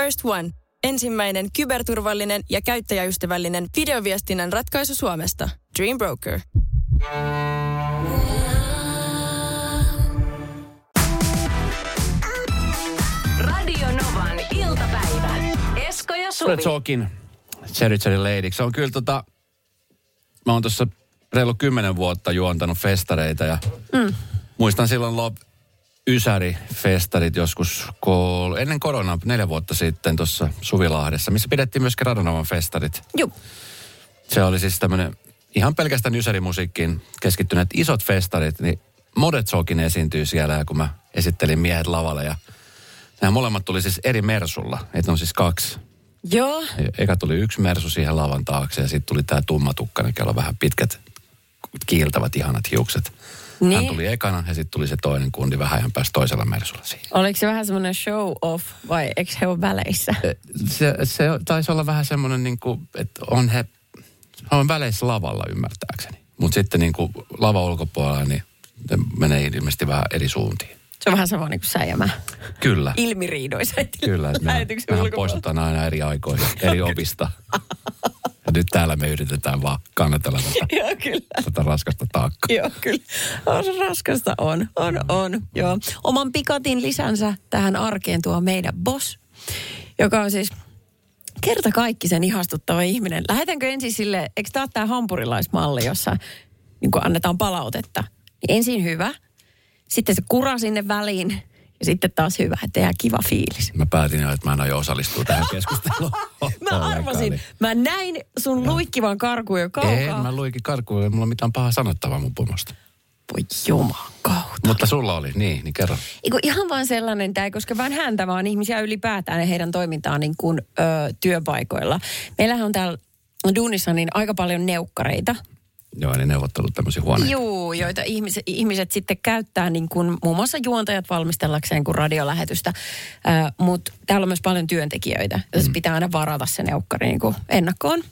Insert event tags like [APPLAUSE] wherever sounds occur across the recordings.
First One. Ensimmäinen kyberturvallinen ja käyttäjäystävällinen videoviestinnän ratkaisu Suomesta. Dream Broker. Radio Novan iltapäivä. Esko ja Suvi. Fred Sokin, Cherry Cherry Lady. Se on kyllä tota, mä oon tuossa reilu kymmenen vuotta juontanut festareita ja mm. muistan silloin Lob Ysäri festarit joskus kol- ennen koronaa neljä vuotta sitten tuossa Suvilahdessa, missä pidettiin myöskin Radonovan festarit. Juu. Se oli siis tämmöinen ihan pelkästään Ysäri-musiikkiin keskittyneet isot festarit, niin Modet Sokin esiintyy siellä ja kun mä esittelin miehet lavalle ja nämä molemmat tuli siis eri mersulla, että on siis kaksi Joo. Eka tuli yksi mersu siihen lavan taakse ja sitten tuli tämä tummatukkainen, kello vähän pitkät, kiiltävät, ihanat hiukset. Niin. Hän tuli ekana ja sitten tuli se toinen kundi vähän ajan päästä toisella mersulla siihen. Oliko se vähän semmoinen show off vai eikö he ole väleissä? Se, se taisi olla vähän semmoinen, niin kuin, että on he, he on väleissä lavalla ymmärtääkseni. Mutta sitten niin kuin lava ulkopuolella, niin ne menee ilmeisesti vähän eri suuntiin. Se on vähän sama niin kuin sä ja mä. Kyllä. Ilmiriidoissa. Kyllä, että mehän, mehän poistutaan aina eri aikoihin, eri opista. [LAUGHS] Ja nyt täällä me yritetään vaan kannatella tätä, [LAUGHS] Joo, kyllä. tätä raskasta taakkaa. Joo, kyllä. On se raskasta, on, on, on. Joo. Oman pikatin lisänsä tähän arkeen tuo meidän boss, joka on siis kerta kaikki sen ihastuttava ihminen. Lähetäänkö ensin sille, eikö tämä ole tämä hampurilaismalli, jossa niin annetaan palautetta? Niin ensin hyvä, sitten se kura sinne väliin ja sitten taas hyvä, että jää kiva fiilis. Mä päätin jo, että mä en aio osallistua tähän [LAUGHS] keskusteluun. [LAUGHS] Mä arvasin, niin- mä näin sun luikkivan karkuun jo kaukaa. En, mä luikin karkuun, ei mulla mitään pahaa sanottavaa mun pomosta. Voi juman kautta. Mutta sulla oli, niin, niin kerro. Eiku ihan vaan sellainen, tämä ei koske vain häntä, vaan ihmisiä ylipäätään ja heidän toimintaan niin kuin, ö, työpaikoilla. Meillähän on täällä duunissa niin aika paljon neukkareita. Joo, eli neuvottelut tämmöisiä huoneita. Juu, joita ihmiset, ihmiset sitten käyttää niin kuin muun muassa juontajat valmistellakseen kuin radiolähetystä. Mutta täällä on myös paljon työntekijöitä, jos mm. pitää aina varata se neukkari niin kuin ennakkoon.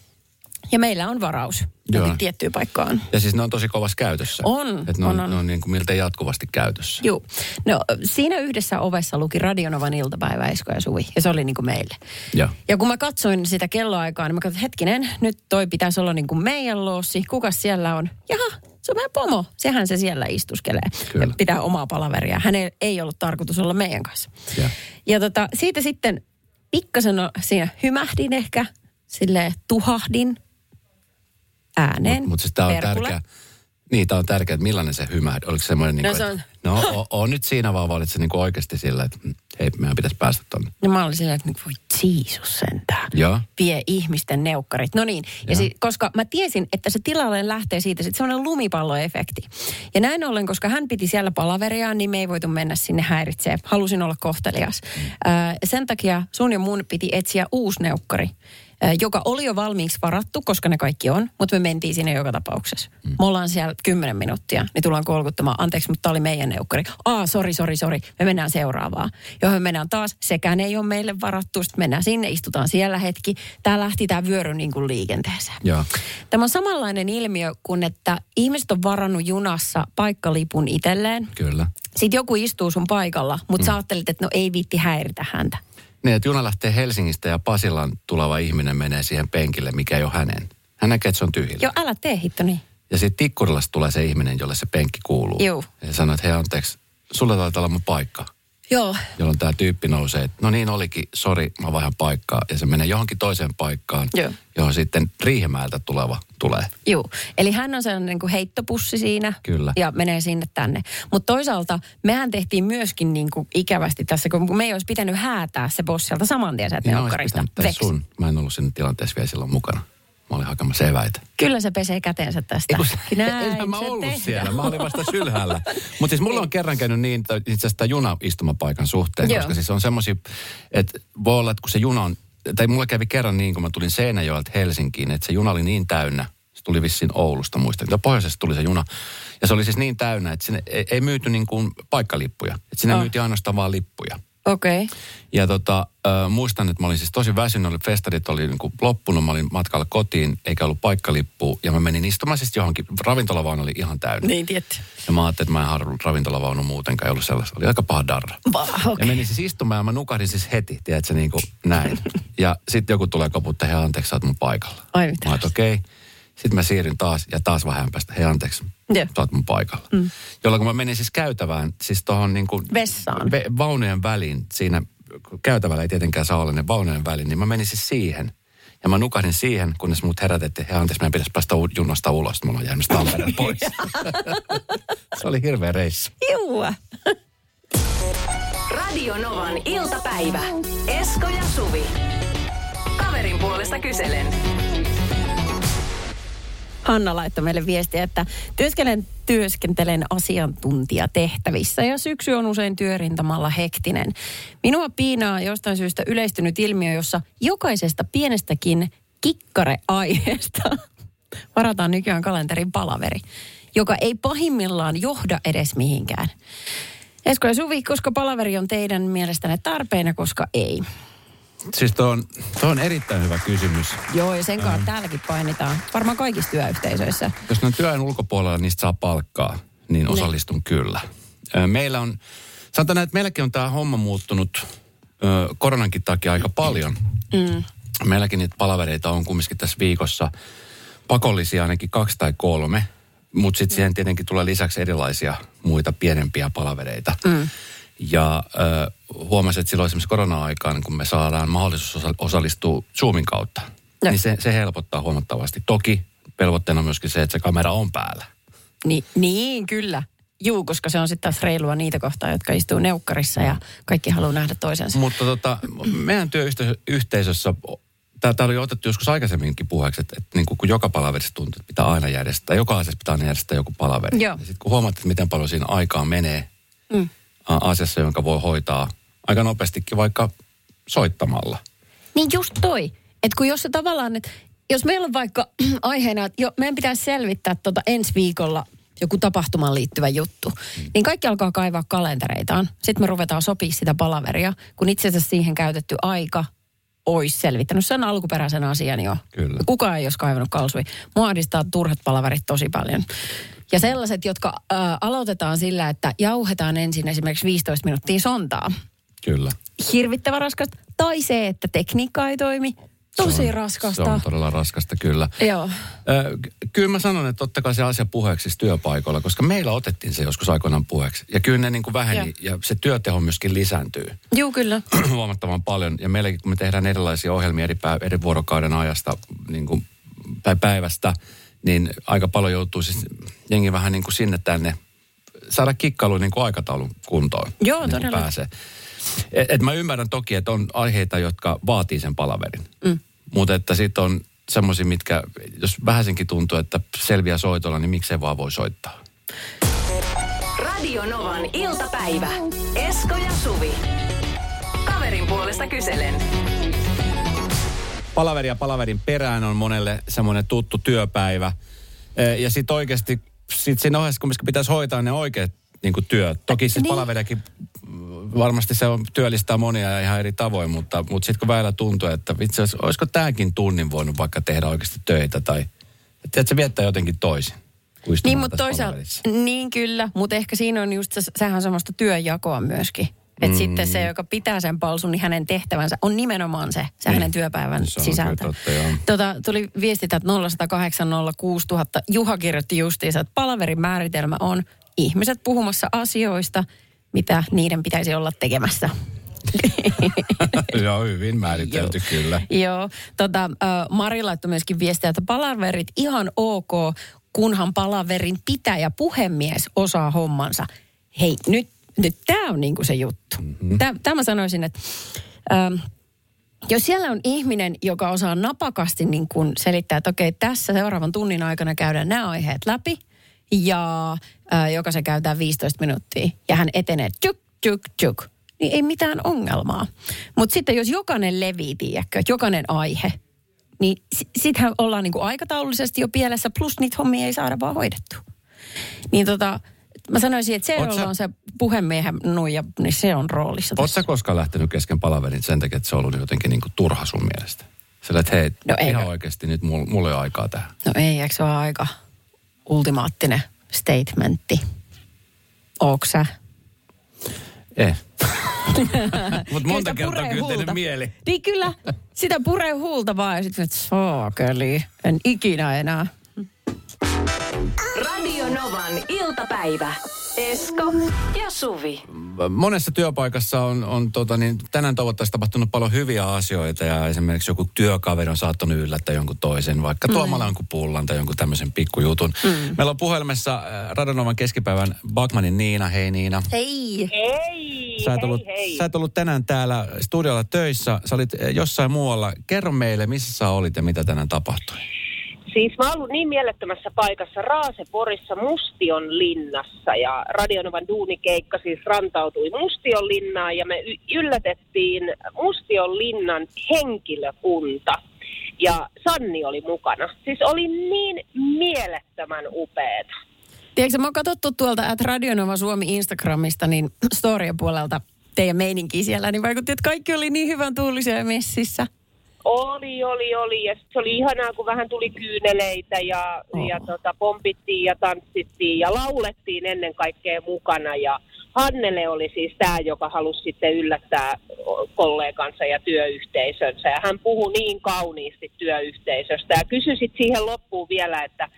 Ja meillä on varaus Joo. tiettyyn paikkaan. Ja siis ne on tosi kovassa käytössä. On, Että ne on, on, on. Ne on niin kuin miltei jatkuvasti käytössä. Joo. No siinä yhdessä ovessa luki Radionovan iltapäivä Esko ja Suvi. Ja se oli niin kuin meille. Joo. Ja kun mä katsoin sitä kelloaikaa, niin mä katsoin, hetkinen, nyt toi pitäisi olla niin kuin meidän loossi. Kukas siellä on? Jaha, se on meidän pomo. Sehän se siellä istuskelee. Kyllä. Ja pitää omaa palaveria. Hän ei, ollut tarkoitus olla meidän kanssa. Joo. Ja tota, siitä sitten pikkasen siinä hymähdin ehkä, sille tuhahdin ääneen. Mutta siis tämä on Perkulle. tärkeä. Niin, tämä on tärkeää, että millainen se hymähdys. Oliko se semmoinen, niin No kuin, se että, on- no o, on nyt siinä vaan valitse niin kuin oikeasti sillä, että mm, hei, meidän pitäisi päästä tonne. Ja mä olin silleen, että voi Jeesus sentään. Joo. Vie ihmisten neukkarit. No niin, ja si- koska mä tiesin, että se tilalle lähtee siitä sitten semmoinen lumipalloefekti. Ja näin ollen, koska hän piti siellä palaveriaan, niin me ei voitu mennä sinne häiritsee. Halusin olla kohtelias. Ö, sen takia sun ja mun piti etsiä uusi neukkari. Joka oli jo valmiiksi varattu, koska ne kaikki on, mutta me mentiin sinne joka tapauksessa. Mm. Me ollaan siellä 10 minuuttia, niin tullaan kolkuttamaan, anteeksi, mutta tämä oli meidän neukkari. Aa, sori, sori, sori, me mennään seuraavaan. Johon me mennään taas, sekään ei ole meille varattu, sitten mennään sinne, istutaan siellä hetki. Tämä lähti tämä vyöry niin kuin liikenteeseen. Joo. Tämä on samanlainen ilmiö kuin, että ihmiset on varannut junassa paikkalipun itselleen. Kyllä. Sitten joku istuu sun paikalla, mutta mm. sä ajattelit, että no ei viitti häiritä häntä. Niin, että juna lähtee Helsingistä ja Pasilan tuleva ihminen menee siihen penkille, mikä ei ole hänen. Hän näkee, että se on tyhjillä. Joo, älä tee hitto niin. Ja sitten Tikkurilasta tulee se ihminen, jolle se penkki kuuluu. Juu. Ja sanoo, että hei anteeksi, sulle taitaa olla mun paikka. Joo, Jolloin tämä tyyppi nousee, että no niin olikin, sori, mä vaihan paikkaa. Ja se menee johonkin toiseen paikkaan, Joo. johon sitten Riihimäeltä tuleva tulee. Joo, eli hän on sellainen niin kuin heittopussi siinä. Kyllä. Ja menee sinne tänne. Mutta toisaalta mehän tehtiin myöskin niin kuin ikävästi tässä, kun me ei olisi pitänyt häätää se boss sieltä saman tien sieltä Niin Veksi. sun. Mä en ollut siinä tilanteessa vielä silloin mukana. Mä olin hakemassa eväitä. Kyllä se pesee käteensä tästä. Näin [LAUGHS] Enhän mä ollut tehdään. siellä, mä olin vasta sylhäällä. Mutta siis mulla on kerran käynyt niin, että itse asiassa junaistumapaikan suhteen, Joo. koska siis on semmoisia, että voi olla, että kun se juna on, tai mulla kävi kerran niin, kun mä tulin Seinäjoelta Helsinkiin, että se juna oli niin täynnä, se tuli vissiin Oulusta muistan, ja pohjoisesta tuli se juna, ja se oli siis niin täynnä, että sinne ei, ei myyty niin kuin paikkalippuja, että sinne Oh. myytiin ainoastaan vaan lippuja. Okei. Okay. Ja tota, äh, muistan, että mä olin siis tosi väsynyt, oli festarit oli niin kuin loppunut, mä olin matkalla kotiin, eikä ollut paikkalippua. Ja mä menin istumaan siis johonkin, ravintolavaunu oli ihan täynnä. Niin, tietty. Ja mä ajattelin, että mä en harjoitellut ravintolavaunu muutenkaan, ei ollut sellaista. Oli aika paha darra. Va, Ja okay. menin siis istumaan ja mä nukahdin siis heti, tiedätkö, niin kuin näin. [LAUGHS] Ja sitten joku tulee koputtaa, hei anteeksi, sä oot mun paikalla. Ai mitä. Mä okei. Okay. Sitten mä siirryn taas ja taas vähän päästä, hei anteeksi, Joo. sä oot mun paikalla. Mm. Jolloin kun mä menin siis käytävään, siis tuohon niin kuin Vessaan. ve- vaunujen väliin, siinä käytävällä ei tietenkään saa olla ne vaunujen väliin, niin mä menin siis siihen. Ja mä nukahdin siihen, kunnes mut herätettiin, hei anteeksi, meidän pitäisi päästä u- junasta ulos, mulla on jäänyt Tampereen [LAUGHS] pois. Se oli hirveä reissu. Juu. Radio Novan iltapäivä. Esko ja Suvi. Kaverin puolesta kyselen. Hanna laittoi meille viestiä, että työskentelen, työskentelen asiantuntijatehtävissä ja syksy on usein työrintamalla hektinen. Minua piinaa jostain syystä yleistynyt ilmiö, jossa jokaisesta pienestäkin kikkareaiheesta [LAUGHS] varataan nykyään kalenterin palaveri, joka ei pahimmillaan johda edes mihinkään. Esko ja Suvi, koska palaveri on teidän mielestänne tarpeen ja koska ei? Siis tuo on, tuo on erittäin hyvä kysymys. Joo, ja sen kanssa täälläkin painitaan. Varmaan kaikissa työyhteisöissä. Jos ne on työn ulkopuolella, niistä saa palkkaa, niin osallistun kyllä. Meillä on, sanotaan että meilläkin on tämä homma muuttunut koronankin takia aika paljon. Mm. Meilläkin niitä palavereita on kumminkin tässä viikossa pakollisia ainakin kaksi tai kolme. Mutta sitten siihen tietenkin tulee lisäksi erilaisia muita pienempiä palavereita. Mm. Ja äh, huomasin, että silloin esimerkiksi korona-aikaan, kun me saadaan mahdollisuus osa- osallistua Zoomin kautta, Joo. niin se, se helpottaa huomattavasti. Toki velvoitteena on myöskin se, että se kamera on päällä. Ni, niin, kyllä. Juu, koska se on sitten taas reilua niitä kohtaa, jotka istuu neukkarissa ja kaikki haluaa nähdä toisensa. Mutta tota, meidän työyhteisössä, tämä oli otettu joskus aikaisemminkin puheeksi, että, että niin kuin, kun joka palaverissa tuntuu, että pitää aina järjestää, joka asiassa pitää aina järjestää joku palaveri. Joo. Ja sitten kun huomaat, että miten paljon siinä aikaa menee mm. Asiassa, jonka voi hoitaa aika nopeastikin vaikka soittamalla. Niin just toi, että kun jos se tavallaan, että jos meillä on vaikka [CLEARS THROAT] aiheena, että jo, meidän pitäisi selvittää tota ensi viikolla joku tapahtumaan liittyvä juttu, mm. niin kaikki alkaa kaivaa kalentereitaan. Sitten me ruvetaan sopii sitä palaveria, kun itse asiassa siihen käytetty aika olisi selvittänyt sen alkuperäisen asian jo. Kyllä. Kukaan ei olisi kaivannut kalsui. Mua ahdistaa turhat palaverit tosi paljon. Ja sellaiset, jotka äh, aloitetaan sillä, että jauhetaan ensin esimerkiksi 15 minuuttia sontaa. Kyllä. Hirvittävän raskasta. Tai se, että tekniikka ei toimi. Tosi Se on- raskasta. Se on todella raskasta, kyllä. Joo. Ö, ky- kyllä mä sanon, että ottakaa se asia puheeksi työpaikoilla, koska meillä otettiin se joskus aikoinaan puheeksi. Ja kyllä ne niin kuin väheni Joo. ja se työteho myöskin lisääntyy Juu, kyllä. [CLEARS THROAT] huomattavan paljon. Ja meilläkin, kun me tehdään erilaisia ohjelmia eri, pää, eri vuorokauden ajasta niin kuin, tai päivästä, niin aika paljon joutuu siis jengi vähän niin kuin sinne tänne saada kikkailu niin kuin aikataulun kuntoon. Joo, niin todella. Pääsee. Et, et mä ymmärrän toki, että on aiheita, jotka vaatii sen palaverin. Mm. Mutta että sitten on semmoisia, mitkä, jos vähäsenkin tuntuu, että selviää soitolla, niin miksei vaan voi soittaa. Radio Novan iltapäivä. Esko ja Suvi. Kaverin puolesta kyselen. Palaveri ja palaverin perään on monelle semmoinen tuttu työpäivä. E, Ja sitten oikeasti, sit siinä ohessa kumminkin pitäisi hoitaa ne oikeat niin työt. Toki siis Niin. palaveriakin varmasti se on, työllistää monia ja ihan eri tavoin, mutta, mutta sitten kun välillä tuntuu, että itse asiassa olisiko tämäkin tunnin voinut vaikka tehdä oikeasti töitä tai että se viettää jotenkin toisin. Niin, mutta toisaalta, niin kyllä, mutta ehkä siinä on just, se, sehän on semmoista työnjakoa myöskin. Että mm. sitten se, joka pitää sen palsun, niin hänen tehtävänsä on nimenomaan se, se Niin. hänen työpäivän Se sisältö. totta, joo. tota, tuli viestit, että 0806000. Juha kirjoitti justiinsa, että palaverin määritelmä on ihmiset puhumassa asioista, mitä niiden pitäisi olla tekemässä. [LAUGHS] Joo, hyvin määritelty kyllä. Joo, tota, Mari laittoi myöskin viestiä, että palaverit ihan ok, kunhan palaverin pitäjä puhemies osaa hommansa. Hei, nyt tämä on niinku se juttu. Mm-hmm. Tämä mä sanoisin, että ähm, jos siellä on ihminen, joka osaa napakasti niin kun selittää, että okei, tässä seuraavan tunnin aikana käydään nämä aiheet läpi, ja äh, joka se käytetään 15 minuuttia, ja hän etenee tjuk, tjuk, tjuk, niin ei mitään ongelmaa. Mutta sitten jos jokainen levii, tiedätkö, että jokainen aihe, niin sittenhän ollaan niinku aikataulullisesti jo pielessä, plus niitä hommia ei saada vaan hoidettua. Niin tota, Mä sanoisin, että Oot Seerolla sä- on se puhemiehen nuija, niin se on roolissa Oletko sä koskaan lähtenyt kesken palaverin sen takia, että se on ollut jotenkin niin kuin turha sun mielestä? Sillä, että hei, No ihan oikeasti nyt mulla, mulla ei ole aikaa tähän. No ei, eikö se ole aika ultimaattinen statementti? Ootko sä? [LAUGHS] Ei. Mutta monta kertaa kyllä mieli. Niin kyllä, sitä puree huulta vaan ja sitten että saakeli, en ikinä enää. Radio Novan iltapäivä. Esko ja Suvi. Monessa työpaikassa on, on tota, niin, tänään toivottavasti tapahtunut paljon hyviä asioita ja esimerkiksi joku työkaveri on saattanut yllättää jonkun toisen, vaikka tuomalla jonkun pullan tai jonkun tämmöisen pikkujutun. Mm. Meillä on puhelimessa äh, Radonovan keskipäivän Bagmanin Niina. Hei Niina. Hei! Hei, Sä et, hei, ollut, hei. sä et ollut tänään täällä studiolla töissä, sä olit eh, jossain muualla. Kerro meille, missä sä olit ja mitä tänään tapahtui. Siis mä oon ollut niin mielettömässä paikassa Raaseporissa Mustion linnassa ja Radionovan duunikeikka siis rantautui Mustion linnaan ja me yllätettiin Mustion linnan henkilökunta. Ja Sanni oli mukana. Siis oli niin mielettömän upeeta. Tiedätkö, mä oon katsottu tuolta at Radionova Suomi Instagramista, niin storien puolelta teidän meininkiä siellä, niin vaikutti, että kaikki oli niin hyvän tuulisia messissä. Oli, oli, oli. Ja se oli ihanaa, kun vähän tuli kyyneleitä ja, Oh. ja tota, pompittiin ja tanssittiin ja laulettiin ennen kaikkea mukana. Ja Hannele oli siis tämä, joka halusi sitten yllättää kollegansa ja työyhteisönsä. Ja hän puhui niin kauniisti työyhteisöstä ja kysyi sit siihen loppuun vielä, että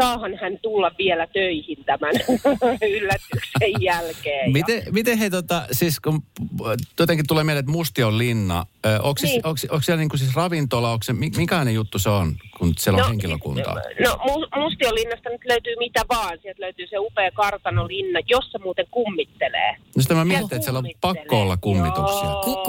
saahan hän tulla vielä töihin tämän [LAUGHS] yllätyksen jälkeen. Ja- Miten, miten hei tota, siis kun äh, jotenkin tulee mieleen, että Mustion linna, ö, onko, siis, Niin. onko, onko siellä niinku siis ravintola, onko se, mi- minkälainen juttu se on, kun siellä on henkilökuntaa? No Mu- Mustiolinnasta nyt löytyy mitä vaan. Sieltä löytyy se upea kartanolinna, jossa muuten kummittelee. No sitä mä mietin, että siellä on pakko olla kummituksia. Ku-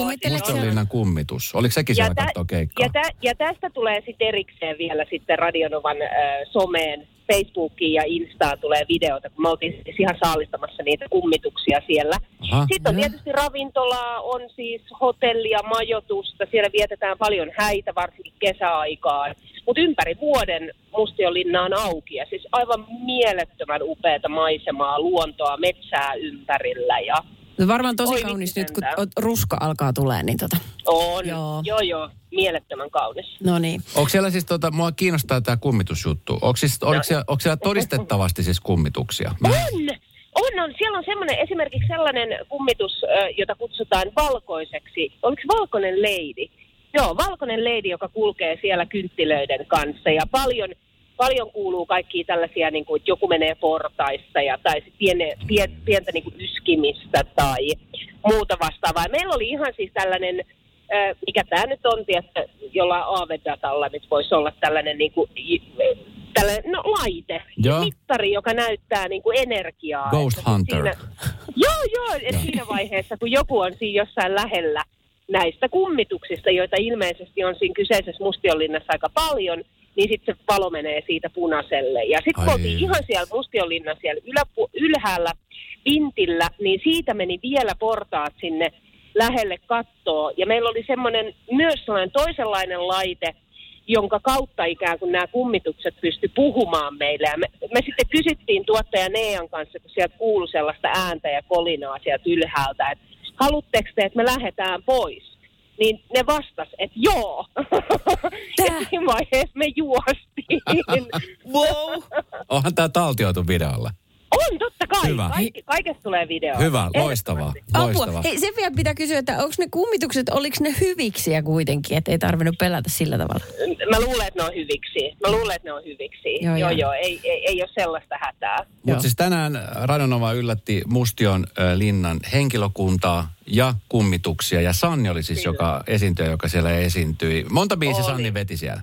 linnan kummitus. Oliko sekin siellä tä- katsoa keikkaa? ja, tä- ja tästä tulee sitten erikseen vielä sitten Radionovan äh, someen, Facebookiin ja Instaan tulee videota, kun me oltiin siis ihan saalistamassa niitä kummituksia siellä. Aha. Sitten on tietysti ravintolaa, on siis hotellia, majoitusta, siellä vietetään paljon häitä, varsinkin kesäaikaan. Mutta ympäri vuoden Mustionlinna on auki ja siis aivan mielettömän upeata maisemaa, luontoa, metsää ympärillä ja No varmaan tosi Oi, kaunis vitsi nyt, kun ruska alkaa tulee, niin tota, on, Joo. joo, joo, mielettömän kaunis. no niin. Onko siellä siis, tota, mua kiinnostaa tämä kummitusjuttu. Onko, siis, onko, siellä, onko siellä todistettavasti siis kummituksia? Mä, On! On, on. Siellä on semmoinen, esimerkiksi sellainen kummitus, jota kutsutaan valkoiseksi. Oliko se valkoinen leidi? Joo, valkoinen leidi, joka kulkee siellä kynttilöiden kanssa. Ja paljon, paljon kuuluu kaikkia tällaisia, niin kuin, että joku menee portaissa ja, tai piene, pien, pientä niin kuin yskimistä tai muuta vastaavaa. Meillä oli ihan siis tällainen, ö, mikä tämä nyt on, tietysti, jolla aavedatalla nyt voisi olla tällainen niin kuin, tällainen, no laite, Joo. mittari, joka näyttää niin kuin energiaa. Ghost Että Hunter. Siinä, joo, joo, että siinä vaiheessa, kun joku on siinä jossain lähellä näistä kummituksista, joita ilmeisesti on siinä kyseisessä Mustionlinnassa aika paljon, niin sitten se valo menee siitä punaiselle. Ja sitten kun oltiin ihan siellä Mustionlinnan siellä yläpu- ylhäällä vintillä, niin siitä meni vielä portaat sinne lähelle kattoa. Ja meillä oli semmoinen myös sellainen toisenlainen laite, jonka kautta ikään kuin nämä kummitukset pysty puhumaan meille. Ja me, me sitten kysyttiin tuottaja Nean kanssa, kun sieltä kuului sellaista ääntä ja kolinaa sieltä ylhäältä, että haluatteko te, että me lähdetään pois? Niin ne vastas, että joo. [LAUGHS] ja siinä vaiheessa me juostiin. [LAUGHS] Wow. onhan tämä taltioitu videolla. On, totta kai. Hyvä. Kaikki, kaikesta tulee video. Hyvä, loistavaa. Apua. loistavaa. Hei, sen vielä pitää kysyä, että onko ne kummitukset, oliko ne hyviksiä kuitenkin, että ei tarvinnut pelätä sillä tavalla? Mä luulen, että ne on hyviksi. Mä luulen, että ne on hyviksi. Joo, Joo, joo, joo. ei, ei, ei ole sellaista hätää. Mutta siis tänään Radionova yllätti Mustion ö, linnan henkilökuntaa ja kummituksia. Ja Sanni oli siis Kyllä. joka esiintyjä, joka siellä esiintyi. Monta biisiä. Sanni veti siellä?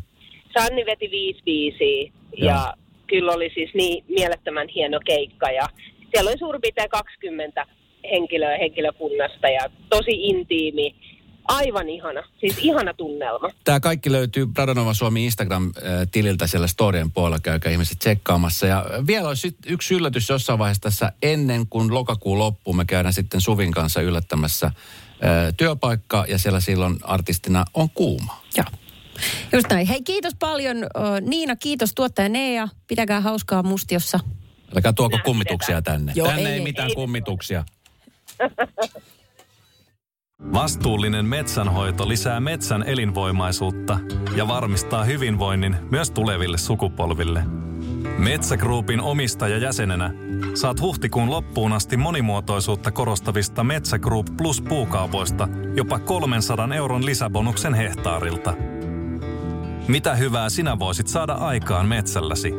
Sanni veti viisi biisiä ja kyllä oli siis niin mielettömän hieno keikka ja siellä oli suurin piirtein 20 henkilöä henkilökunnasta ja tosi intiimi, aivan ihana, siis ihana tunnelma. Tämä kaikki löytyy Radonova Suomi Instagram-tililtä siellä storien puolella, käykää ihmiset tsekkaamassa. Ja vielä olisi yksi yllätys jossain vaiheessa tässä ennen kuin lokakuun loppuu. Me käydään sitten Suvin kanssa yllättämässä ö, työpaikka ja siellä silloin artistina on kuuma. Joo. Just näin. Hei, kiitos paljon Niina, kiitos tuottaja Nea. Pitäkää hauskaa mustiossa. Älkää tuoko Nähdään, kummituksia tänne. Joo, tänne ei, ei, ei, mitään ei. kummituksia. [LAUGHS] Vastuullinen metsänhoito lisää metsän elinvoimaisuutta ja varmistaa hyvinvoinnin myös tuleville sukupolville. Metsä Groupin omistajajäsenenä saat huhtikuun loppuun asti monimuotoisuutta korostavista Metsä Group Plus puukaupoista jopa 300 euron lisäbonuksen hehtaarilta. Mitä hyvää sinä voisit saada aikaan metsälläsi?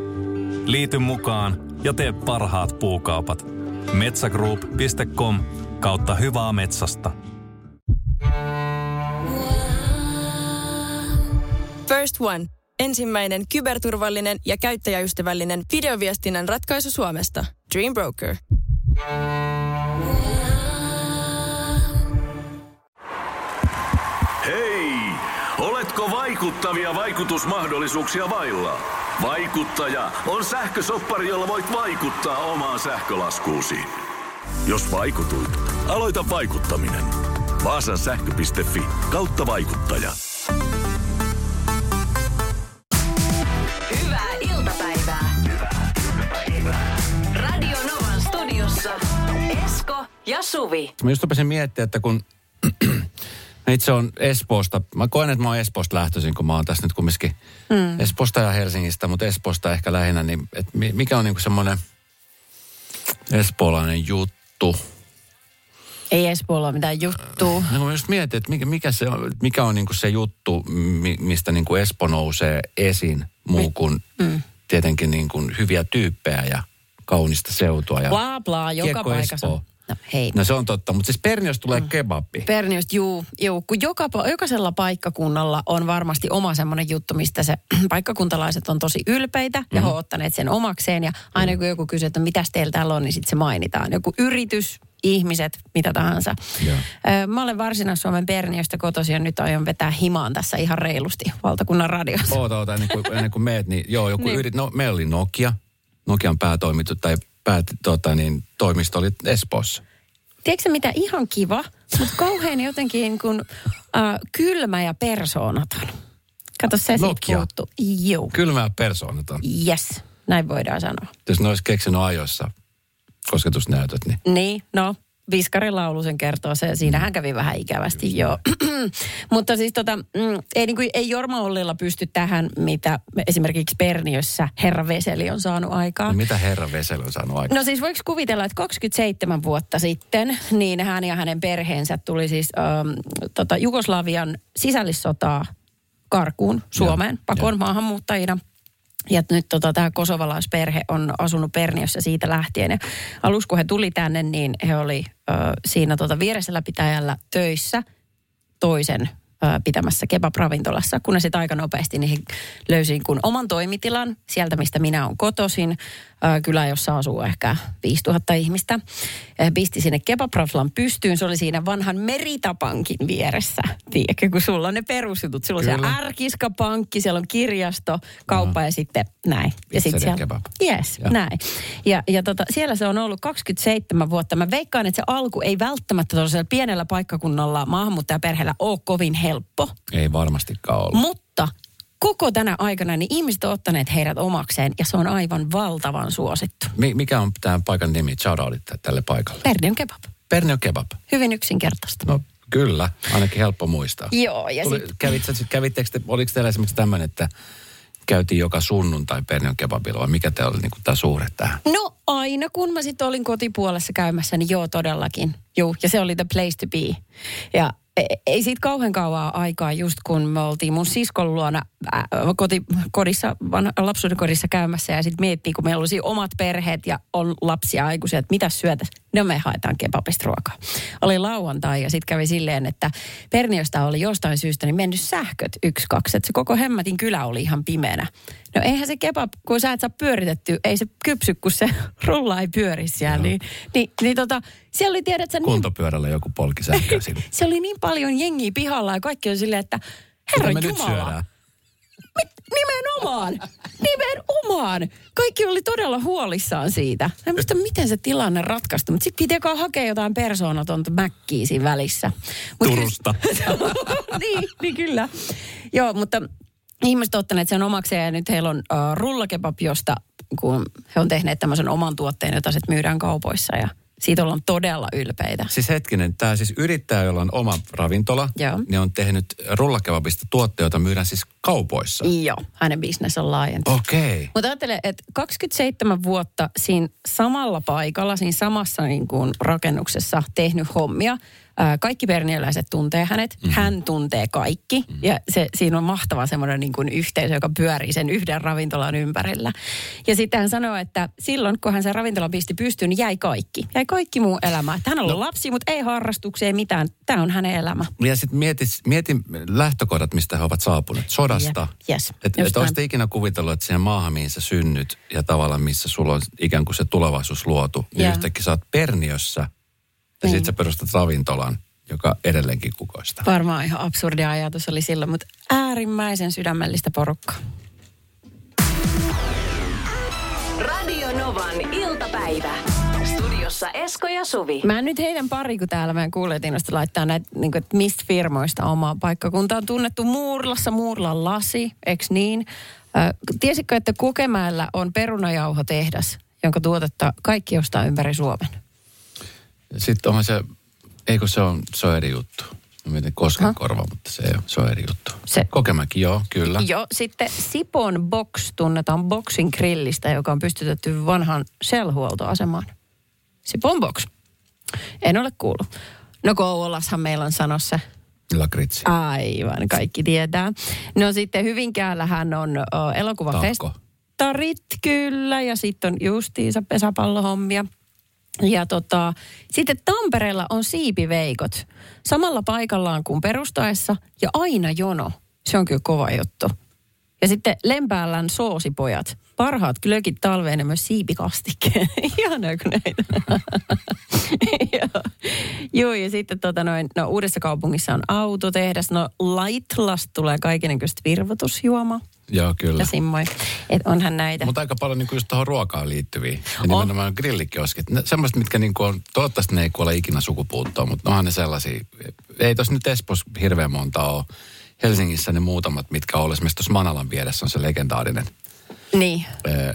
Liity mukaan ja tee parhaat puukaupat. Metsägroup.com kautta hyvää metsästä. First One. Ensimmäinen kyberturvallinen ja käyttäjäystävällinen videoviestinnän ratkaisu Suomesta. Dream Broker. Hei! Oletko vaikuttavia vaikutusmahdollisuuksia vailla? Vaikuttaja on sähkösoppari, jolla voit vaikuttaa omaan sähkölaskuusi. Jos vaikutuit, aloita vaikuttaminen. Vaasan sähkö.fi kautta vaikuttaja. Hyvää iltapäivää. Radio Novan studiossa Esko ja Suvi. Mä just rupesin miettimään, että kun itse on Espoosta, mä koen, että mä oon Espoosta lähtöisin, kun mä oon tässä nyt kumminkin mm. Espoosta ja Helsingistä, mutta Espoosta ehkä lähinnä, niin et mi- mikä on niinku semmoinen espoolainen juttu? Ei Espoolla ole mitään juttua. No kun mä just mietin, että mikä, mikä, se on, mikä on niinku se juttu, mi, mistä niinku Espo nousee esiin muu kuin mm. tietenkin niinku hyviä tyyppejä ja kaunista seutua. Ja Bla bla, joka paikassa. Espoo. No, hei. No se on totta, mutta siis Perniosta tulee mm. kebabbi. Perniöstä, juu, juu, kun joka, jokaisella paikkakunnalla on varmasti oma semmoinen juttu, mistä se [CLEARS THROAT] paikkakuntalaiset on tosi ylpeitä ja Mhm. mm. he ottaneet sen omakseen. Ja aina kun joku kysyy, että mitäs teillä täällä on, niin sitten se mainitaan. Joku yritys, ihmiset, mitä tahansa. Joo. Ö, Mä olen Varsinais-Suomen Perniöstä kotoisin ja nyt aion vetää himaan tässä ihan reilusti valtakunnan radiossa. Oota, oota, ennen kuin, ennen kuin meet, niin joo, joku Niin. yrit, no meillä oli Nokia. Nokian päätoimitu tai päät, tota, niin, toimisto oli Espoossa. Tiedätkö mitä ihan kiva, mutta kauhean jotenkin kun, äh, kylmä ja persoonaton. Kato, se Nokia. puuttuu. Joo. Kylmää persoonat on. Yes, näin voidaan sanoa. Jos ne olisi keksinyt ajoissa kosketusnäytöt, niin Niin, no, Viskarin laulu sen kertoo se. Siinähän kävi vähän ikävästi, joo. [CLEARS THROAT] Mutta siis tota, mm, ei, niin kuin, ei Jorma Ollilla pysty tähän, mitä esimerkiksi Perniössä herra Veseli on saanut aikaa. niin mitä herra Vesel on saanut aikaan? No siis voiko kuvitella, että 27 vuotta sitten, niin hän ja hänen perheensä tuli siis ähm, tota, Jugoslavian sisällissotaa karkuun Suomeen, pakon maahanmuuttajina. Ja nyt tota, tämä kosovalaisperhe on asunut Perniössä siitä lähtien. Ja aluksi kun he tuli tänne, niin he oli ö, siinä tota, vieresellä pitäjällä töissä toisen pitämässä kebab-ravintolassa. Kun ne sitten aika nopeasti he löysin kun oman toimitilan sieltä, mistä minä olen kotoisin. Kylä, jossa asuu ehkä 5000 ihmistä. Pisti sinne kebab pystyyn. Se oli siinä vanhan meritapankin vieressä. Tiedätkö, kun sulla on ne perusjutut. Sulla on Kyllä. se ärkiskapankki, siellä on kirjasto, kauppa ja sitten näin. Ja sit Pizzeria siellä, kebab. Yes, Joo. näin. Ja, ja tota, siellä se on ollut 27 vuotta. Mä veikkaan, että se alku ei välttämättä tuollaisella pienellä paikkakunnalla maahanmuuttajaperheellä ole kovin helppo. Ei varmastikaan ollut. Mutta koko tänä aikana niin ihmiset on ottaneet heidät omakseen ja se on aivan valtavan suosittu. Mi- mikä on tämän paikan nimi? Shoutoutit tälle paikalle. Perniön kebab. Pernio Kebab. Hyvin yksinkertaista. No kyllä, ainakin helppo muistaa. Joo, ja Tuli, sit, kävit, kävittekö te, oliko teillä esimerkiksi tämmöinen, että käytiin joka sunnuntai Pernion kebabilla vai mikä te oli niin tämä suhde tähän? no aina kun mä sitten olin kotipuolessa käymässä, niin joo todellakin. Joo, ja se oli the place to be. Ja e- ei siitä kauhean kauaa aikaa, just kun me oltiin mun siskon luona koti, kodissa, vanha, lapsuuden kodissa käymässä ja sitten miettii, kun meillä olisi omat perheet ja on lapsia aikuisia, että mitä syötä. No me haetaan kebabista ruokaa. Oli lauantai ja sitten kävi silleen, että Perniöstä oli jostain syystä niin mennyt sähköt yksi, kaksi. Että se koko hemmätin kylä oli ihan pimeänä. No eihän se kebab, kun sä et saa pyöritetty, ei se kypsy, kun se [LAUGHS] rulla ei pyöri siellä. Niin, niin, niin tota, siellä oli tiedät sä niin Kuntopyörällä joku polki sähköä [LAUGHS] se oli niin paljon jengiä pihalla ja kaikki on silleen, että herra Jumala. Mit, nimenomaan, nimenomaan. Kaikki oli todella huolissaan siitä. En muista, miten se tilanne ratkaistu, mutta sitten piti hakea jotain persoonatonta mäkkiä siinä välissä. Mut Turusta. [LAUGHS] niin, niin kyllä. Joo, mutta ihmiset ottaneet sen omakseen ja nyt heillä on uh, rullakebab, josta kun he on tehneet tämmöisen oman tuotteen, jota sitten myydään kaupoissa ja siitä ollaan todella ylpeitä. Siis hetkinen, tämä siis yrittäjä, jolla on oma ravintola, Joo. niin on tehnyt rullakebabista tuotteita, joita myydään siis kaupoissa. Joo, hänen bisnes on laajentunut. Okei. Okay. Mutta ajattele, että 27 vuotta siinä samalla paikalla, siinä samassa niin kuin rakennuksessa tehnyt hommia. Kaikki pernieläiset tuntee hänet, mm-hmm. hän tuntee kaikki. Mm-hmm. Ja se, siinä on mahtava semmoinen niin kuin yhteisö, joka pyörii sen yhden ravintolan ympärillä. Ja sitten hän sanoi, että silloin kun hän sen ravintolan pisti pystyyn, niin jäi kaikki. Jäi kaikki muu elämä. Että hän on ollut no. lapsi, mutta ei harrastuksia, ei mitään. Tämä on hänen elämä. Ja sitten mieti, mieti lähtökohdat, mistä he ovat saapuneet. Sodasta. Jep, yes, Että et olisitte ikinä kuvitellut, että siihen maahan, mihin sä synnyt ja tavallaan missä sulla on ikään kuin se tulevaisuus luotu, niin Joo. yhtäkkiä sä oot Perniössä ja Niin. sitten sä perustat ravintolan, joka edelleenkin kukoistaa. Varmaan ihan absurdi ajatus oli silloin, mutta äärimmäisen sydämellistä porukkaa. Radio Novan iltapäivä. Studiossa Esko ja Suvi. Mä nyt heidän pari, kun täällä meidän kuulijatiinosta laittaa näitä, niin kuin, että mistä firmoista omaa paikkakunta on tunnettu Muurlassa, Muurlan lasi, eks niin? Ö, tiesitkö, että Kokemäellä on perunajauhotehdas, jonka tuotetta kaikki ostaa ympäri Suomen? Sitten onhan se, eikö se on, se on eri juttu. Mä mietin koskenkorva, mutta se, se on eri juttu. Se- Kokemäki, joo, kyllä. Joo, sitten Sipon Box tunnetaan Boxin grillistä, joka on pystytetty vanhan Shell-huoltoasemaan. Sipon Box. En ole kuullut. No Kouvolassahan meillä on sanossa Lakritsi. Aivan, kaikki tietää. No sitten Hyvinkäällähän on elokuvafestarit, kyllä, ja sitten on justiinsa pesäpallohommia. Ja tota, sitten Tampereella on siipiveikot. Samalla paikallaan kuin perustaessa ja aina jono. Se on kyllä kova juttu. Ja sitten Lempäällän soosipojat. Parhaat glögit talveen ja myös siipikastikkeen. [LAUGHS] Ihanaa kun näitä. [LAUGHS] Joo. Joo, ja sitten tota noin, no uudessa kaupungissa on autotehdas. No Lightlas tulee kaikennäköistä virvotusjuoma Joo, kyllä. ja simmoi. Et onhan näitä. Mutta aika paljon niin kuin just tuohon ruokaan liittyviä. Ja nimenomaan grillikioskit. Ne, semmoiset, mitkä niin kuin on, toivottavasti ne ei kuole ikinä sukupuuttoon, mutta onhan ne sellaisia. Ei tos nyt Espoossa hirveän monta ole. Helsingissä ne muutamat, mitkä on. Esimerkiksi tuossa Manalan vieressä on se legendaarinen Niin. äh,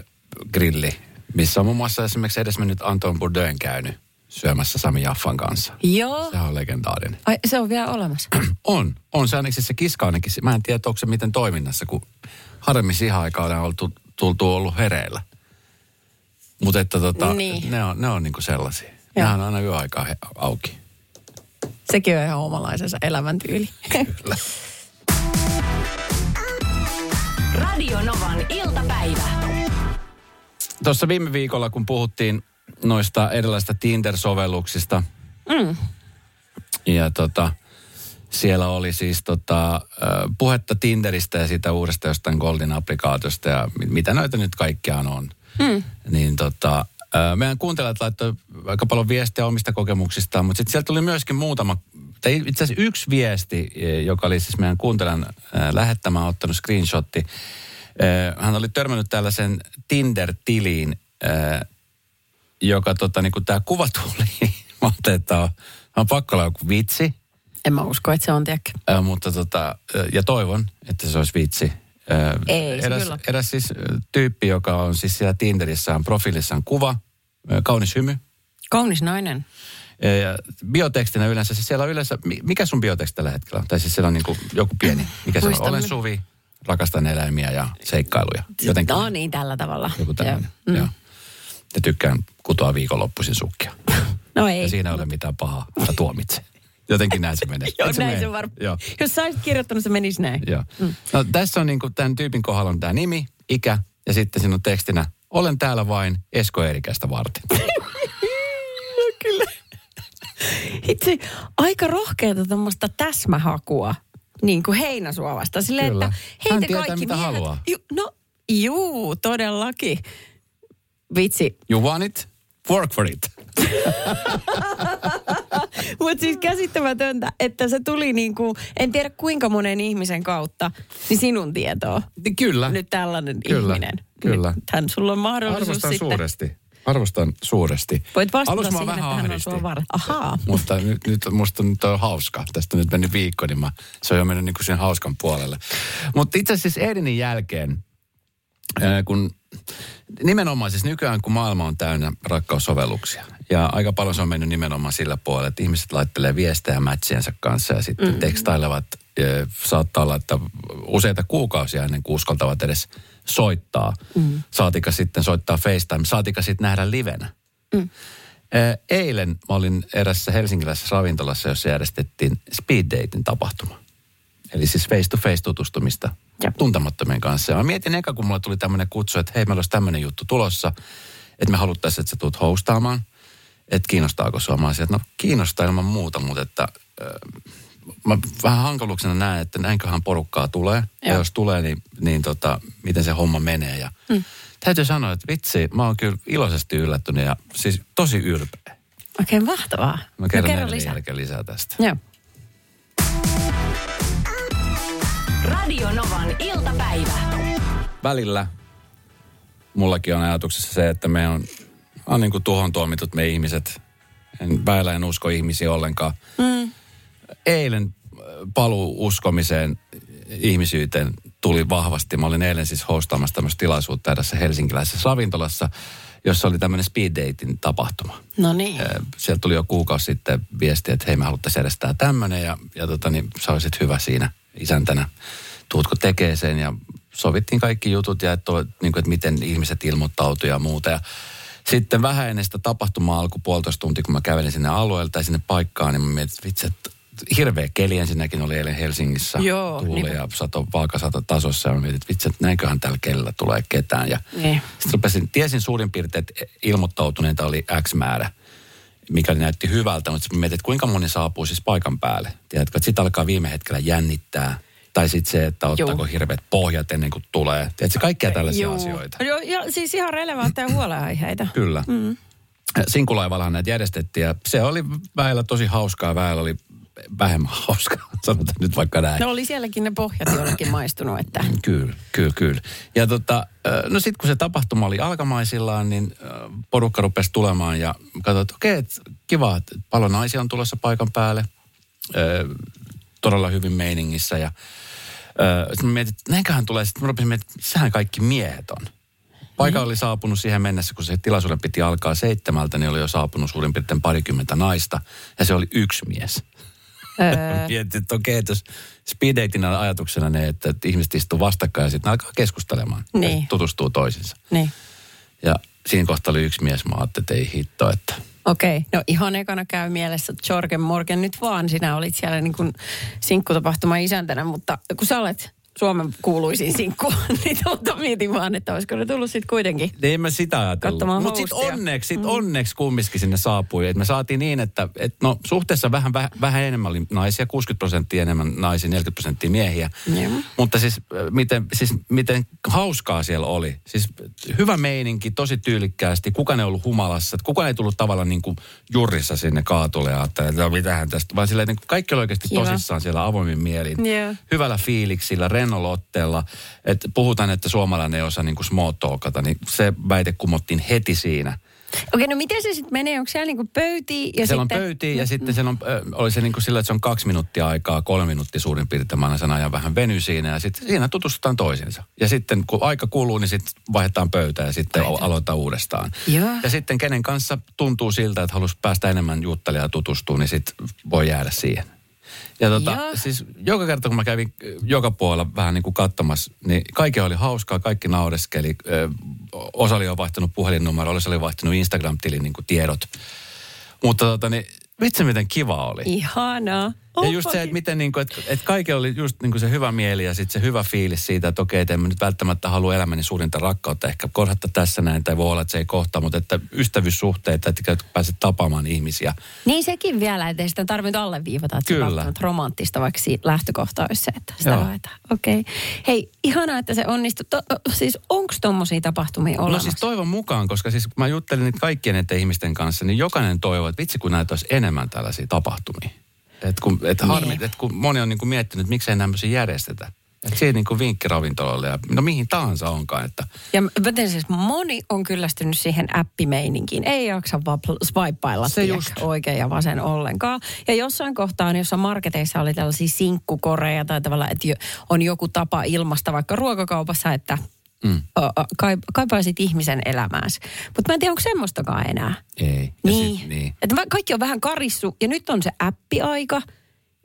grilli, missä on muun muassa esimerkiksi edesmennyt Anton Bourdain käynyt syömässä Sami Jaffan kanssa. Joo. Se on legendaarinen. Ai, se on vielä olemassa. [CLEARS THROAT] On, on se ainakin se kiska ainakin. Mä en tiedä, onko se miten toiminnassa, kun harvemmin siihen aikaan on oltu, tultu ollut hereillä. Mutta että tota, Niin. ne on, ne on niinku sellaisia. Joo. Nehän on aina yöaikaa he, auki. Sekin on ihan omalaisensa elämäntyyli. Kyllä. [LAUGHS] Radio Novan iltapäivä. Tuossa viime viikolla, kun puhuttiin noista erilaisista Tinder-sovelluksista, Mm. ja tota, siellä oli siis tota, puhetta Tinderistä ja siitä uudesta jostain Golden-applikaatiosta ja mi- mitä näitä nyt kaikkiaan on. Mm. Niin tota, meidän kuuntelijat laittoi aika paljon viestiä omista kokemuksistaan, mutta sitten sieltä tuli myöskin muutama, tai itse asiassa yksi viesti, eh, joka oli siis meidän kuuntelijan äh, lähettämä ottanut screenshotti. Hän oli törmännyt tällaisen Tinder-tiliin, joka tota, niin kun tämä kuva tuli, [LAUGHS] mä ajattelin, että on, on pakko olla joku vitsi, En mä usko, että se on, tiedäkö. Mutta tota, ja toivon, että se olisi vitsi. Äh, Ei eräs, kyllä. eräs siis tyyppi, joka on siis siellä Tinderissään profiilissaan kuva, kaunis hymy. Kaunis nainen. Ja biotekstinä yleensä, siis siellä on yleensä, mi- mikä sun bioteksti tällä hetkellä on? Tai siis siellä on niin kuin joku pieni, mikä se on? Olen Suvi, rakastan eläimiä ja seikkailuja. Jotenkin No niin, tällä tavalla. joku tämmöinen. Joo. Joo. Ja tykkään kutoa viikonloppuisin sukkia. No ei. Ja siinä ei ole mitään pahaa, mutta tuomitse. Jotenkin näin se menee. [LAUGHS] Joo, Eikö näin mene? se varmaan. Jos sä olisit kirjoittanut, se menisi näin. Joo. Mm. No, tässä on niin kuin, tämän tyypin kohdalla on tämä nimi, ikä ja sitten siinä on tekstinä, olen täällä vain Esko Eerikästä varten. [LAUGHS] Itse aika rohkeata tuommoista täsmähakua, niin kuin heinäsuovasta. Silleen, Kyllä. että Hän heitä tietää, kaikki mitä miehet. haluaa. Ju, no, juu, todellakin. Vitsi. You want it? Work for it. [LAUGHS] Mutta siis käsittämätöntä, että se tuli niin kuin, en tiedä kuinka monen ihmisen kautta, niin sinun tietoa. Kyllä. Nyt tällainen Kyllä, ihminen. kyllä. Nythän sulla on mahdollisuus Arvostan sitten. suuresti. Arvostan suuresti. Voit vastata Alussa mua siihen, vähän että hän on sua varten. Ahaa. Mutta nyt, nyt musta nyt on hauska. Tästä nyt mennyt viikko, niin mä, se on jo mennyt niin kuin siihen hauskan puolelle. Mutta itse asiassa Edinin jälkeen, kun nimenomaan siis nykyään, kun maailma on täynnä rakkaussovelluksia. Ja aika paljon se on mennyt nimenomaan sillä puolella, että ihmiset laittelee viestejä mätsiensä kanssa ja sitten mm. tekstailevat. Saattaa olla, että useita kuukausia ennen kuin uskaltavat edes soittaa. Mm. Saatika sitten soittaa FaceTime, saatika sitten nähdä livenä. Mm. Eilen mä olin erässä helsinkiläisessä ravintolassa, jossa järjestettiin speed dating tapahtuma. Eli siis face-to-face tutustumista Jep. tuntemattomien kanssa. Ja mä mietin eka, kun mulle tuli tämmöinen kutsu, että hei, meillä olisi tämmöinen juttu tulossa, että me haluttaisiin, että sä tulet hostaamaan. Että kiinnostaako sua? Mä olisin, että no kiinnostaa ilman muuta, mutta että äh, mä vähän hankaluuksena näen, että näinköhän porukkaa tulee. Ja Joo. jos tulee, niin, niin tota, miten se homma menee. Ja mm. Täytyy sanoa, että vitsi, mä oon kyllä iloisesti yllättynyt ja siis tosi ylpeä. Okei, mahtavaa. Mä kerron no, no, kerro lisää. jälkeen lisää tästä. Joo. Radio Novan iltapäivä. välillä mullakin on ajatuksessa se, että me on, on niin kuin tuhon tuomitut me ihmiset. En, väillä en usko ihmisiä ollenkaan. Mm. Eilen paluu uskomiseen ihmisyyteen tuli vahvasti. Mä olin eilen siis hostaamassa tämmöistä tilaisuutta edessä helsinkiläisessä ravintolassa, jossa oli tämmöinen speed dating tapahtuma. No niin. Sieltä tuli jo kuukausi sitten viesti, että hei me haluttaisiin järjestää tämmöinen ja, ja tota, niin, sä olisit hyvä siinä isäntänä. Tuutko tekee sen ja sovittiin kaikki jutut ja että, niin kuin, että miten ihmiset ilmoittautuivat ja muuta. Ja sitten vähän ennen sitä tapahtumaa alkoi puolitoista tuntia, kun mä kävelin sinne alueelle tai sinne paikkaan, niin mä mietin, että vitsi, että hirveä keli ensinnäkin oli eilen Helsingissä. Joo, tuuli niin. ja sato vaakasato tasossa ja mä mietin, että vitsi, että näinköhän tällä kelillä tulee ketään. Ja Niin. sitten rupesin, tiesin suurin piirtein, että ilmoittautuneita oli X määrä, mikä näytti hyvältä, mutta mietin, että kuinka moni saapuu siis paikan päälle. Tiedätkö, että sitten alkaa viime hetkellä jännittää. Tai sitten se, että ottaako Juu. hirveät pohjat ennen kuin tulee. Tiedätkö, kaikkia tällaisia Juu. asioita. Joo, ja siis ihan relevantteja huolenaiheita. Kyllä. Mm. Sinkulaivallahan näitä järjestettiin ja se oli väillä tosi hauskaa, väillä oli vähemmän [LAUGHS] hauskaa, sanotaan nyt vaikka näin. No oli sielläkin ne pohjat jollekin maistunut, että... [CLEARS THROAT] Kyllä, kyllä, kyllä. Ja tota, no sitten kun se tapahtuma oli alkamaisillaan, niin porukka rupesi tulemaan ja katsoin, että okei, että kiva, että paljon naisia on tulossa paikan päälle. Todella hyvin meiningissä ja sitten mietin, että näinköhän tulee. Sitten mä rupesin miettimään, että missähän kaikki miehet on. Paikka oli saapunut siihen mennessä, kun se tilaisuuden piti alkaa seitsemältä, niin oli jo saapunut suurin piirtein parikymmentä naista. Ja se oli yksi mies. Mietin, että okei, että jos ajatuksena ne, että, että ihmiset istuu vastakkain ja sitten alkaa keskustelemaan. Niin. Ja tutustuu toisiinsa. niin. Ja siinä kohtaa oli yksi mies, mä ajattelin, että ei hitto, että Okei, okay. no ihan ekana käy mielessä, että Jorgen Morgan nyt vaan, sinä olit siellä niin kuin sinkkutapahtuma isäntänä, mutta kun sä olet Suomen kuuluisin sinkku, [LAUGHS] niin tuota mietin vaan, että olisiko ne tullut sitten kuitenkin. Niin en mä sitä ajatellut. Mutta sitten onneksi, sit onneksi kumminkin sinne saapui. Et me saatiin niin, että et no, suhteessa vähän, vähän, vähän enemmän oli naisia, 60 prosenttia enemmän naisia, 40 prosenttia miehiä. Joo. Mutta siis äh, miten, siis miten hauskaa siellä oli. Siis hyvä meininki, tosi tyylikkäästi. Kukaan ei ollut humalassa. Kukaan ei tullut tavallaan niin kuin jurrissa sinne kaatulle ja että no, mitähän tästä. Vaan silleen, niin kaikki oli oikeasti Kiva. tosissaan siellä avoimin mielin. Joo. Hyvällä fiiliksillä, rennolla otteella. Että puhutaan, että suomalainen ei osaa niin kuin small talkata, niin se väite kumottiin heti siinä. Okei, no miten se sitten menee? Onko siellä niinku pöytiä ja siellä sitten... on pöytiä ja sitten siellä on, oli se niin kuin sillä, että se on kaksi minuuttia aikaa, kolme minuuttia suurin piirtein. Mä aina sen ajan vähän veny siinä ja sitten siinä tutustutaan toisiinsa. Ja sitten kun aika kuluu, niin sitten vaihdetaan pöytää ja sitten Aivan. aloitetaan uudestaan. Joo. Ja sitten kenen kanssa tuntuu siltä, että halusi päästä enemmän juttelemaan ja tutustua, niin sitten voi jäädä siihen. Ja tota, Joo. siis joka kerta kun mä kävin joka puolella vähän niin kuin katsomassa, niin kaikki oli hauskaa, kaikki naureskeli. Ö, Osa oli jo vaihtanut puhelinnumero, osa oli vaihtanut Instagram-tilin niin kuin tiedot. Mutta tota, niin, vitsi miten kiva oli. Ihanaa. Ja just se, että miten niin kuin, että, että kaikilla oli just niin kuin se hyvä mieli ja sitten se hyvä fiilis siitä, että okei, että en mä nyt välttämättä halua elämäni suurinta rakkautta ehkä kohdatta tässä näin, tai voi olla, että se ei kohtaa, mutta että ystävyyssuhteita, että pääset tapaamaan ihmisiä. Niin sekin vielä, että ei sitä tarvitse alleviivata, että Kyllä. se romanttista, vaikka lähtökohta olisi se, että sitä Joo. haetaan. Okei. Okay. Hei, ihanaa, että se onnistui. To, siis onko tommosia tapahtumia olemassa? No siis toivon mukaan, koska siis mä juttelin niitä kaikkien näiden ihmisten kanssa, niin jokainen toivoo, että vitsi kun näitä olisi enemmän tällaisia tapahtumia. Et kun, et harmi, Niin. et kun moni on niin kuin miettinyt, että miksei tämmöisiä järjestetä. Että siihen niin kuin vinkki ravintoloille ja no mihin tahansa onkaan, että Ja mä tiedän siis, moni on kyllästynyt siihen appimeininkiin. Ei jaksa swipeilla Se just. oikein ja vasen ollenkaan. Ja jossain kohtaa, jossa marketeissa oli tällaisia sinkkukoreja tai tavallaan, että on joku tapa ilmasta vaikka ruokakaupassa, että mm. kaipaisit ihmisen elämääsi. Mutta mä en tiedä, onko semmoistakaan enää. Ei. Ja niin. Sit, niin. Että kaikki on vähän karissu ja nyt on se appi-aika,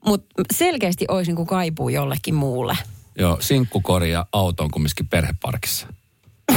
mutta selkeästi olisi niin kuin kaipuu jollekin muulle. Joo, sinkkukori ja auto on kumminkin perheparkissa. [LAUGHS]